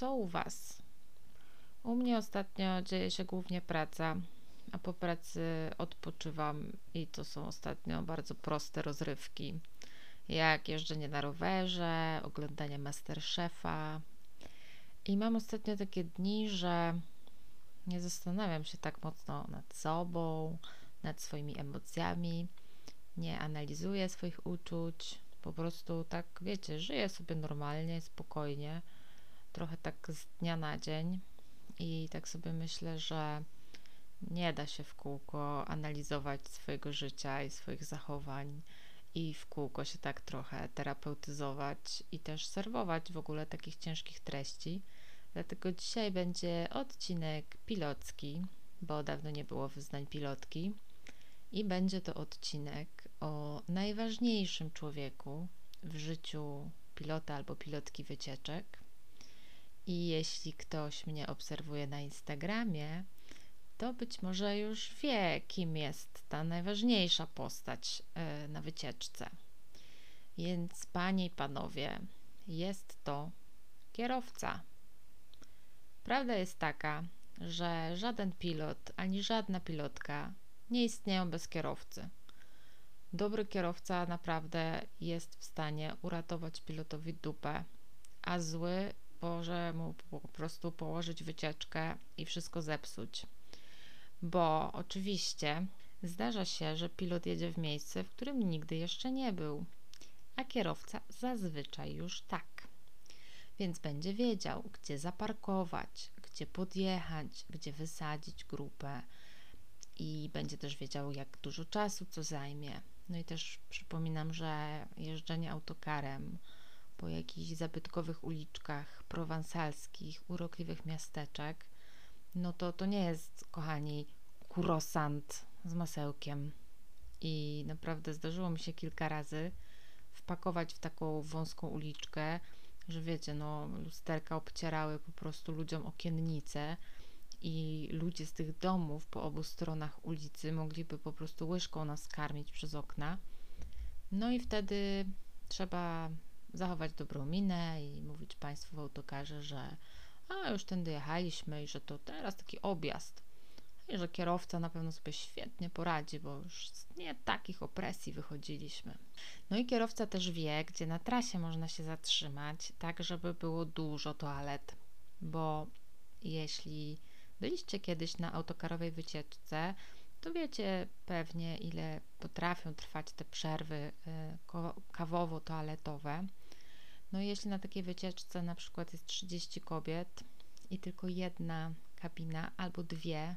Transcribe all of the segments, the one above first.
co u Was? U mnie ostatnio dzieje się głównie praca, a po pracy odpoczywam i to są ostatnio bardzo proste rozrywki, jak jeżdżenie na rowerze, oglądanie Masterchefa. I mam ostatnio takie dni, że nie zastanawiam się tak mocno nad sobą, nad swoimi emocjami, nie analizuję swoich uczuć, po prostu tak, wiecie, żyję sobie normalnie, spokojnie, trochę tak z dnia na dzień i tak sobie myślę, że nie da się w kółko analizować swojego życia i swoich zachowań i w kółko się tak trochę terapeutyzować i też serwować w ogóle takich ciężkich treści. Dlatego dzisiaj będzie odcinek pilotski, bo dawno nie było wyznań pilotki. I będzie to odcinek o najważniejszym człowieku w życiu pilota albo pilotki wycieczek. I jeśli ktoś mnie obserwuje na Instagramie, to być może już wie, kim jest ta najważniejsza postać e, na wycieczce. Więc, panie i panowie, jest to kierowca. Prawda jest taka, że żaden pilot ani żadna pilotka nie istnieją bez kierowcy. Dobry kierowca naprawdę jest w stanie uratować pilotowi dupę, a zły może mu po prostu położyć wycieczkę i wszystko zepsuć. Bo oczywiście zdarza się, że pilot jedzie w miejsce, w którym nigdy jeszcze nie był, a kierowca zazwyczaj już tak. Więc będzie wiedział, gdzie zaparkować, gdzie podjechać, gdzie wysadzić grupę i będzie też wiedział, jak dużo czasu co zajmie. No i też przypominam, że jeżdżenie autokarem po jakichś zabytkowych uliczkach prowansalskich, urokliwych miasteczek, no to to nie jest, kochani, kurosant z masełkiem. I naprawdę zdarzyło mi się kilka razy wpakować w taką wąską uliczkę, że wiecie, no lusterka obcierały po prostu ludziom okiennice i ludzie z tych domów po obu stronach ulicy mogliby po prostu łyżką nas karmić przez okna. No i wtedy trzeba zachować dobrą minę i mówić Państwu w autokarze, że a już tędy jechaliśmy i że to teraz taki objazd. I że kierowca na pewno sobie świetnie poradzi, bo już z nie takich opresji wychodziliśmy. No i kierowca też wie, gdzie na trasie można się zatrzymać, tak żeby było dużo toalet, bo jeśli byliście kiedyś na autokarowej wycieczce, to wiecie pewnie, ile potrafią trwać te przerwy y, kawowo-toaletowe. No jeśli na takiej wycieczce na przykład jest 30 kobiet i tylko jedna kabina albo dwie,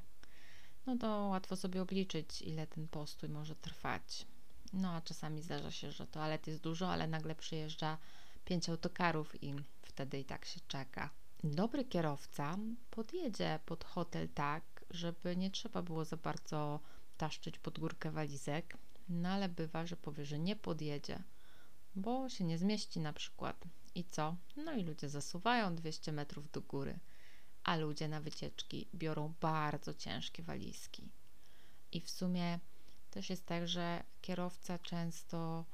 no to łatwo sobie obliczyć, ile ten postój może trwać. No a czasami zdarza się, że toalet jest dużo, ale nagle przyjeżdża pięć autokarów i wtedy i tak się czeka. Dobry kierowca podjedzie pod hotel tak, żeby nie trzeba było za bardzo taszczyć pod górkę walizek, no ale bywa, że powie, że nie podjedzie, bo się nie zmieści na przykład. I co? No i ludzie zasuwają 200 metrów do góry, a ludzie na wycieczki biorą bardzo ciężkie walizki. I w sumie też jest tak, że kierowca często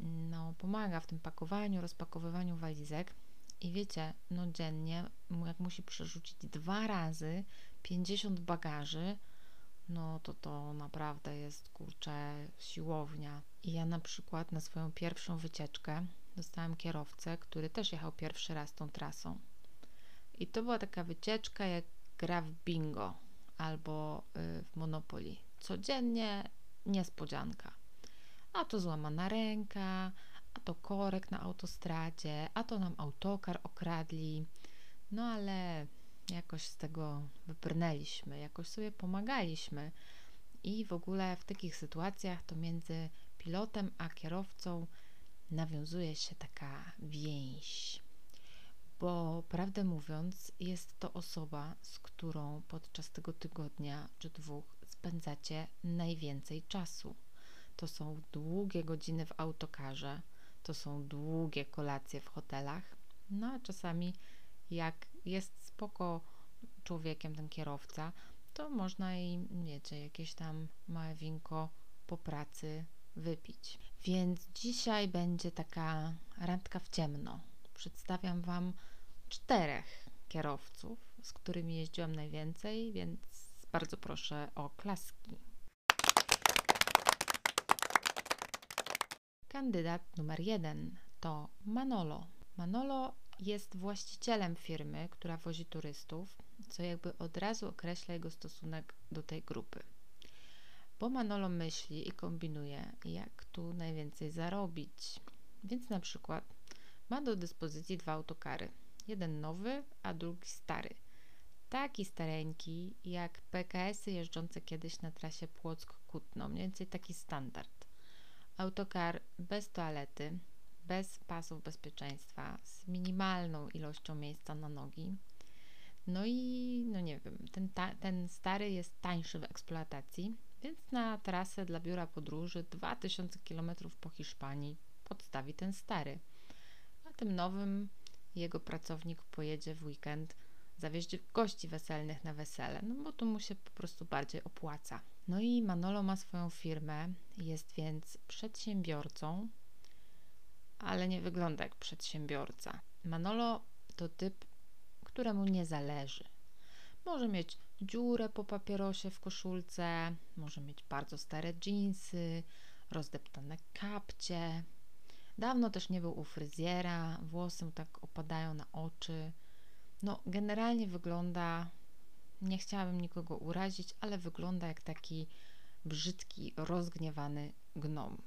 no, pomaga w tym pakowaniu, rozpakowywaniu walizek. I wiecie, no dziennie, jak musi przerzucić dwa razy 50 bagaży, no to to naprawdę jest kurczę siłownia. I ja na przykład na swoją pierwszą wycieczkę dostałam kierowcę, który też jechał pierwszy raz tą trasą. I to była taka wycieczka jak gra w bingo albo y, w Monopoly. Codziennie niespodzianka. A to złamana ręka, a to korek na autostradzie, a to nam autokar okradli. No ale jakoś z tego wybrnęliśmy, jakoś sobie pomagaliśmy. I w ogóle w takich sytuacjach to między pilotem a kierowcą nawiązuje się taka więź. Bo prawdę mówiąc, jest to osoba, z którą podczas tego tygodnia czy dwóch spędzacie najwięcej czasu. To są długie godziny w autokarze, to są długie kolacje w hotelach, no a czasami jak jest spoko człowiekiem ten kierowca, to można i wiecie, jakieś tam małe winko po pracy wypić. Więc dzisiaj będzie taka randka w ciemno. Przedstawiam Wam czterech kierowców, z którymi jeździłam najwięcej, więc bardzo proszę o klaski. Kandydat numer jeden to Manolo. Manolo jest właścicielem firmy, która wozi turystów, co jakby od razu określa jego stosunek do tej grupy. Bo Manolo myśli i kombinuje, jak tu najwięcej zarobić. Więc na przykład ma do dyspozycji dwa autokary. Jeden nowy, a drugi stary. Taki stareńki jak PKS-y jeżdżące kiedyś na trasie Płock-Kutno, mniej więcej taki standard. Autokar bez toalety, bez pasów bezpieczeństwa, z minimalną ilością miejsca na nogi. No i, no nie wiem, ten, ten stary jest tańszy w eksploatacji, więc na trasę dla biura podróży 2000 km po Hiszpanii podstawi ten stary. A tym nowym jego pracownik pojedzie w weekend zawieźć gości weselnych na wesele, no bo to mu się po prostu bardziej opłaca. No i Manolo ma swoją firmę, jest więc przedsiębiorcą, ale nie wygląda jak przedsiębiorca. Manolo to typ, któremu nie zależy. Może mieć dziurę po papierosie w koszulce, może mieć bardzo stare dżinsy, rozdeptane kapcie. Dawno też nie był u fryzjera, włosy mu tak opadają na oczy. No, generalnie wygląda, nie chciałabym nikogo urazić, ale wygląda jak taki brzydki, rozgniewany gnom.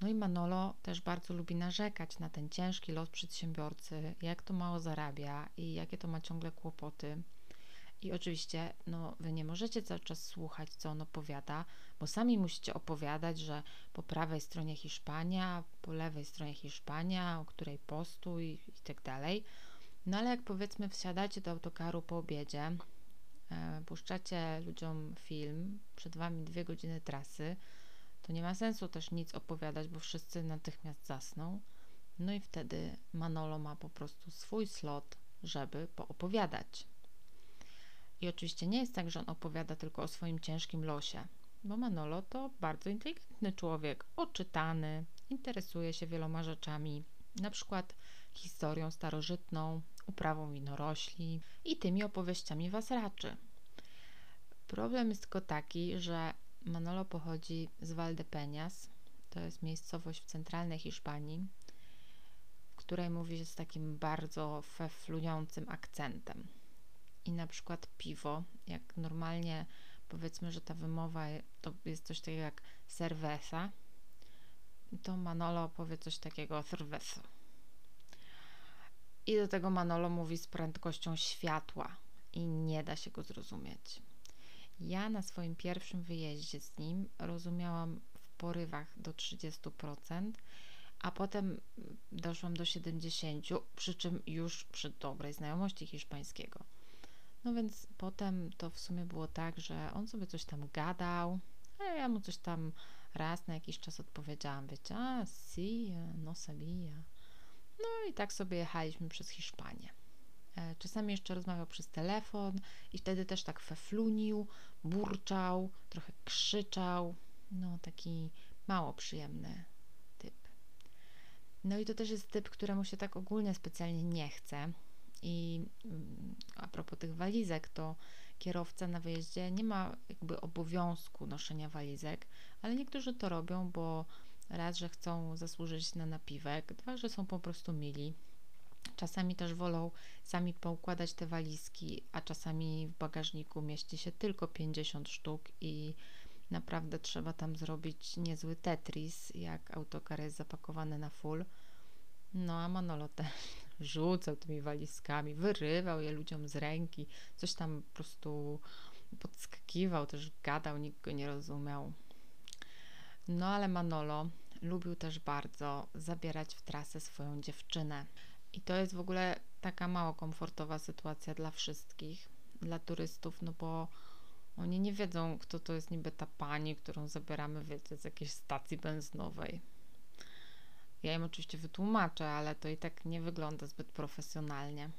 No i Manolo też bardzo lubi narzekać na ten ciężki los przedsiębiorcy, jak to mało zarabia i jakie to ma ciągle kłopoty. I oczywiście, no, wy nie możecie cały czas słuchać, co on opowiada, bo sami musicie opowiadać, że po prawej stronie Hiszpania, po lewej stronie Hiszpania, o której postój i tak dalej. No ale jak powiedzmy wsiadacie do autokaru po obiedzie, e, puszczacie ludziom film, przed wami dwie godziny trasy, to nie ma sensu też nic opowiadać, bo wszyscy natychmiast zasną. No i wtedy Manolo ma po prostu swój slot, żeby poopowiadać. I oczywiście nie jest tak, że on opowiada tylko o swoim ciężkim losie, bo Manolo to bardzo inteligentny człowiek, oczytany, interesuje się wieloma rzeczami, na przykład historią starożytną, uprawą winorośli i tymi opowieściami was raczy. Problem jest tylko taki, że Manolo pochodzi z Valdepeñas, to jest miejscowość w centralnej Hiszpanii, w której mówi się z takim bardzo feflującym akcentem. I na przykład piwo, jak normalnie powiedzmy, że ta wymowa to jest coś takiego jak cerveza, to Manolo powie coś takiego cerveza. I do tego Manolo mówi z prędkością światła i nie da się go zrozumieć. Ja na swoim pierwszym wyjeździe z nim rozumiałam w porywach do 30%, a potem doszłam do 70%, przy czym już przy dobrej znajomości hiszpańskiego. No więc potem to w sumie było tak, że on sobie coś tam gadał, a ja mu coś tam raz na jakiś czas odpowiedziałam, wiecie, a si, no sabia. No i tak sobie jechaliśmy przez Hiszpanię. E, czasami jeszcze rozmawiał przez telefon i wtedy też tak feflunił, burczał, trochę krzyczał. No, taki mało przyjemny typ. No i to też jest typ, któremu się tak ogólnie specjalnie nie chce. I mm, a propos tych walizek, to kierowca na wyjeździe nie ma jakby obowiązku noszenia walizek, ale niektórzy to robią, bo raz, że chcą zasłużyć na napiwek, dwa, że są po prostu mili Czasami też wolą sami poukładać te walizki, a czasami w bagażniku mieści się tylko 50 sztuk i naprawdę trzeba tam zrobić niezły Tetris, jak autokar jest zapakowany na full. No a Manolo też rzucał tymi walizkami, wyrywał je ludziom z ręki, coś tam po prostu podskakiwał, też gadał, nikt go nie rozumiał. No ale Manolo lubił też bardzo zabierać w trasę swoją dziewczynę. I to jest w ogóle taka mało komfortowa sytuacja dla wszystkich, dla turystów, no bo oni nie wiedzą, kto to jest niby ta pani, którą zabieramy, wiecie, z jakiejś stacji benzynowej. Ja im oczywiście wytłumaczę, ale to i tak nie wygląda zbyt profesjonalnie.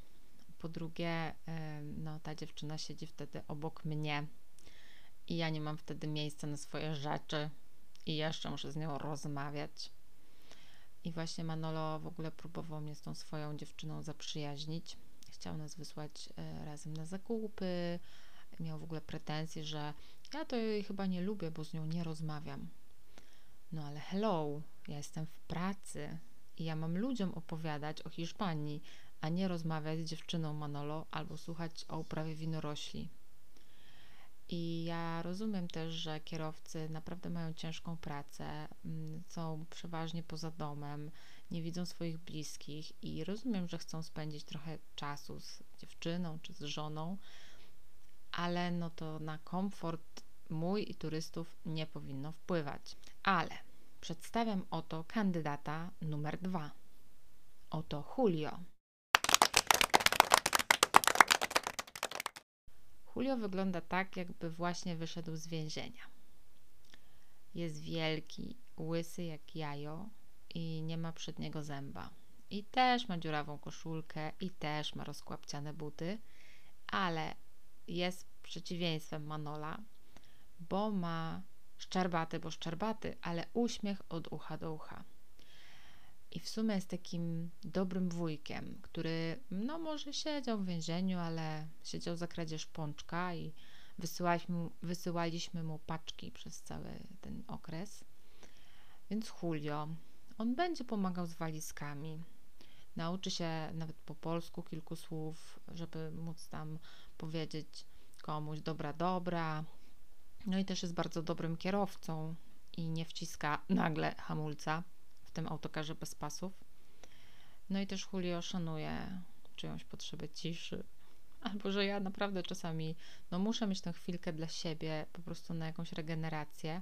Po drugie, no ta dziewczyna siedzi wtedy obok mnie i ja nie mam wtedy miejsca na swoje rzeczy i jeszcze muszę z nią rozmawiać. I właśnie Manolo w ogóle próbował mnie z tą swoją dziewczyną zaprzyjaźnić. chciał nas wysłać e, razem na zakupy. Miał w ogóle pretensje, że ja to jej chyba nie lubię, bo z nią nie rozmawiam. No ale hello, ja jestem w pracy i ja mam ludziom opowiadać o Hiszpanii, a nie rozmawiać z dziewczyną Manolo albo słuchać o uprawie winorośli. I ja rozumiem też, że kierowcy naprawdę mają ciężką pracę, mm, są przeważnie poza domem, nie widzą swoich bliskich i rozumiem, że chcą spędzić trochę czasu z dziewczyną czy z żoną, ale no to na komfort mój i turystów nie powinno wpływać. Ale przedstawiam oto kandydata numer dwa. Oto Julio. Julio wygląda tak, jakby właśnie wyszedł z więzienia. Jest wielki, łysy jak jajo i nie ma przedniego zęba. I też ma dziurawą koszulkę i też ma rozkłapciane buty, ale jest przeciwieństwem Manola, bo ma szczerbaty, bo szczerbaty, ale uśmiech od ucha do ucha. I w sumie jest takim dobrym wujkiem, który no może siedział w więzieniu, ale siedział za kradzież pączka i wysyłaliśmy, wysyłaliśmy mu paczki przez cały ten okres. Więc Julio, on będzie pomagał z walizkami. Nauczy się nawet po polsku kilku słów, żeby móc tam powiedzieć komuś dobra, dobra. No i też jest bardzo dobrym kierowcą i nie wciska nagle hamulca tym autokarze bez pasów. No i też Julio szanuje czyjąś potrzebę ciszy. Albo że ja naprawdę czasami no muszę mieć tę chwilkę dla siebie, po prostu na jakąś regenerację.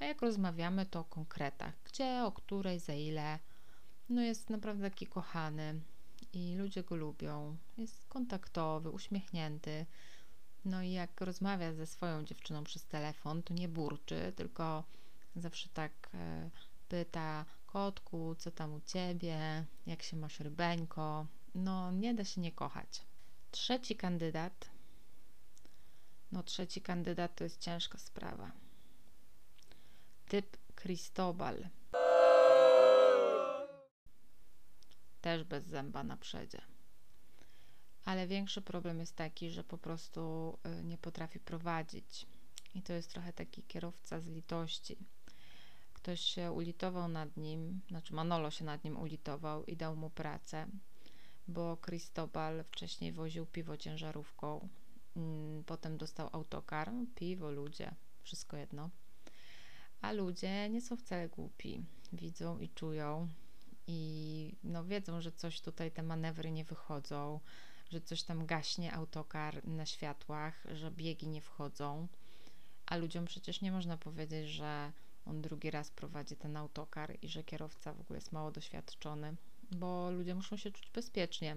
A jak rozmawiamy, to o konkretach. Gdzie, o której, za ile. No jest naprawdę taki kochany i ludzie go lubią. Jest kontaktowy, uśmiechnięty. No i jak rozmawia ze swoją dziewczyną przez telefon, to nie burczy, tylko zawsze tak e, pyta, kotku, co tam u ciebie, jak się masz rybeńko. No, nie da się nie kochać. Trzeci kandydat. No, trzeci kandydat to jest ciężka sprawa. Typ Cristobal. Też bez zęba na przedzie. Ale większy problem jest taki, że po prostu y, nie potrafi prowadzić. I to jest trochę taki kierowca z litości. Ktoś się ulitował nad nim, znaczy Manolo się nad nim ulitował i dał mu pracę, bo Cristobal wcześniej woził piwo ciężarówką, mm, potem dostał autokar, piwo, ludzie, wszystko jedno. A ludzie nie są wcale głupi, widzą i czują i no wiedzą, że coś tutaj te manewry nie wychodzą, że coś tam gaśnie autokar na światłach, że biegi nie wchodzą. A ludziom przecież nie można powiedzieć, że on drugi raz prowadzi ten autokar i że kierowca w ogóle jest mało doświadczony, bo ludzie muszą się czuć bezpiecznie.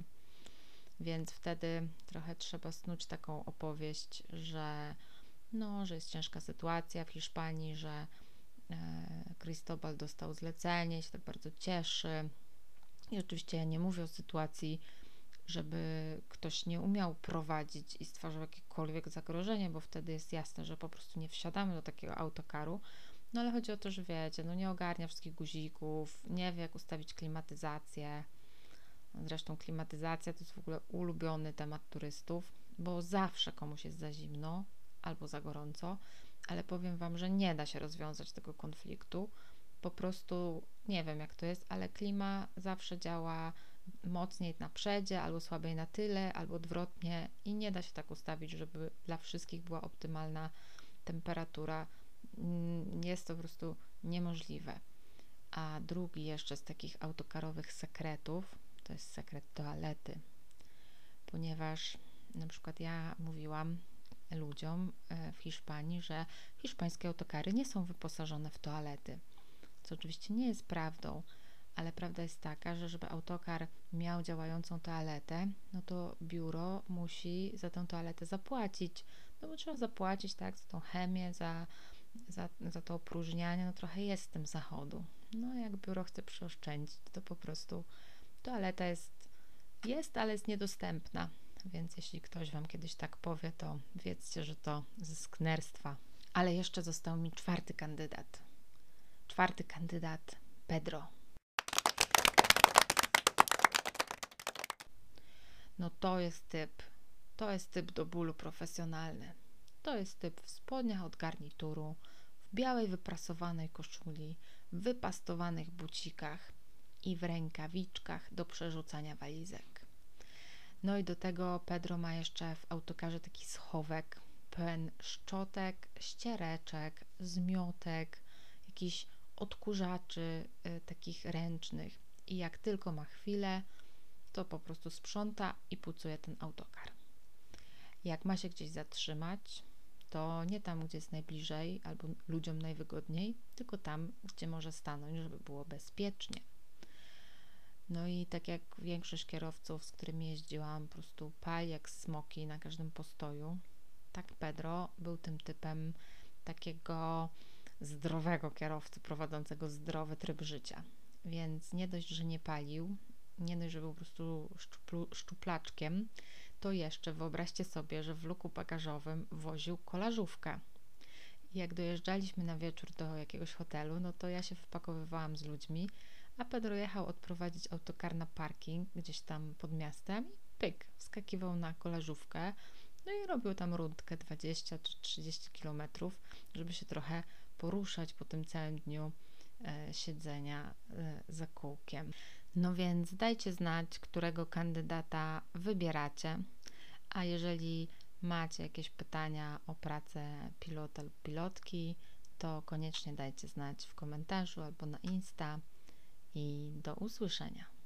Więc wtedy trochę trzeba snuć taką opowieść, że no, że jest ciężka sytuacja w Hiszpanii, że e, Cristobal dostał zlecenie, się tak bardzo cieszy. I oczywiście ja nie mówię o sytuacji, żeby ktoś nie umiał prowadzić i stwarzał jakiekolwiek zagrożenie, bo wtedy jest jasne, że po prostu nie wsiadamy do takiego autokaru, no ale chodzi o to, że wiecie, no nie ogarnia wszystkich guzików, nie wie jak ustawić klimatyzację. Zresztą klimatyzacja to jest w ogóle ulubiony temat turystów, bo zawsze komuś jest za zimno albo za gorąco, ale powiem Wam, że nie da się rozwiązać tego konfliktu. Po prostu nie wiem jak to jest, ale klima zawsze działa mocniej na przedzie, albo słabiej na tyle, albo odwrotnie. I nie da się tak ustawić, żeby dla wszystkich była optymalna temperatura. Mm, jest to po prostu niemożliwe. A drugi jeszcze z takich autokarowych sekretów to jest sekret toalety, ponieważ na przykład ja mówiłam ludziom e, w Hiszpanii, że hiszpańskie autokary nie są wyposażone w toalety, co oczywiście nie jest prawdą, ale prawda jest taka, że żeby autokar miał działającą toaletę, no to biuro musi za tę toaletę zapłacić. No bo trzeba zapłacić, tak, za tą chemię, za za, za to opróżnianie, no trochę jest z tym zachodu. No jak biuro chce przeoszczędzić, to po prostu toaleta jest, jest, ale jest niedostępna. Więc jeśli ktoś Wam kiedyś tak powie, to wiedzcie, że to ze sknerstwa. Ale jeszcze został mi czwarty kandydat. Czwarty kandydat Pedro. No to jest typ. To jest typ do bólu profesjonalny. To jest typ w spodniach od garnituru, w białej wyprasowanej koszuli, w wypastowanych bucikach i w rękawiczkach do przerzucania walizek. No i do tego Pedro ma jeszcze w autokarze taki schowek pełen szczotek, ściereczek, zmiotek, jakichś odkurzaczy y, takich ręcznych. I jak tylko ma chwilę, to po prostu sprząta i pucuje ten autokar. Jak ma się gdzieś zatrzymać, to nie tam, gdzie jest najbliżej albo ludziom najwygodniej, tylko tam, gdzie może stanąć, żeby było bezpiecznie. No i tak jak większość kierowców, z którymi jeździłam, po prostu pali jak smoki na każdym postoju, tak Pedro był tym typem takiego zdrowego kierowcy prowadzącego zdrowy tryb życia. Więc nie dość, że nie palił, nie dość, że był po prostu szczuplu, szczuplaczkiem, to jeszcze wyobraźcie sobie, że w luku bagażowym woził kolażówkę. Jak dojeżdżaliśmy na wieczór do jakiegoś hotelu, no to ja się wpakowywałam z ludźmi, a Pedro jechał odprowadzić autokar na parking gdzieś tam pod miastem i pyk, wskakiwał na kolażówkę, no i robił tam rundkę 20 czy 30 kilometrów, żeby się trochę poruszać po tym całym dniu e, siedzenia e, za kółkiem. No więc dajcie znać, którego kandydata wybieracie, a jeżeli macie jakieś pytania o pracę pilota lub pilotki, to koniecznie dajcie znać w komentarzu albo na Insta i do usłyszenia.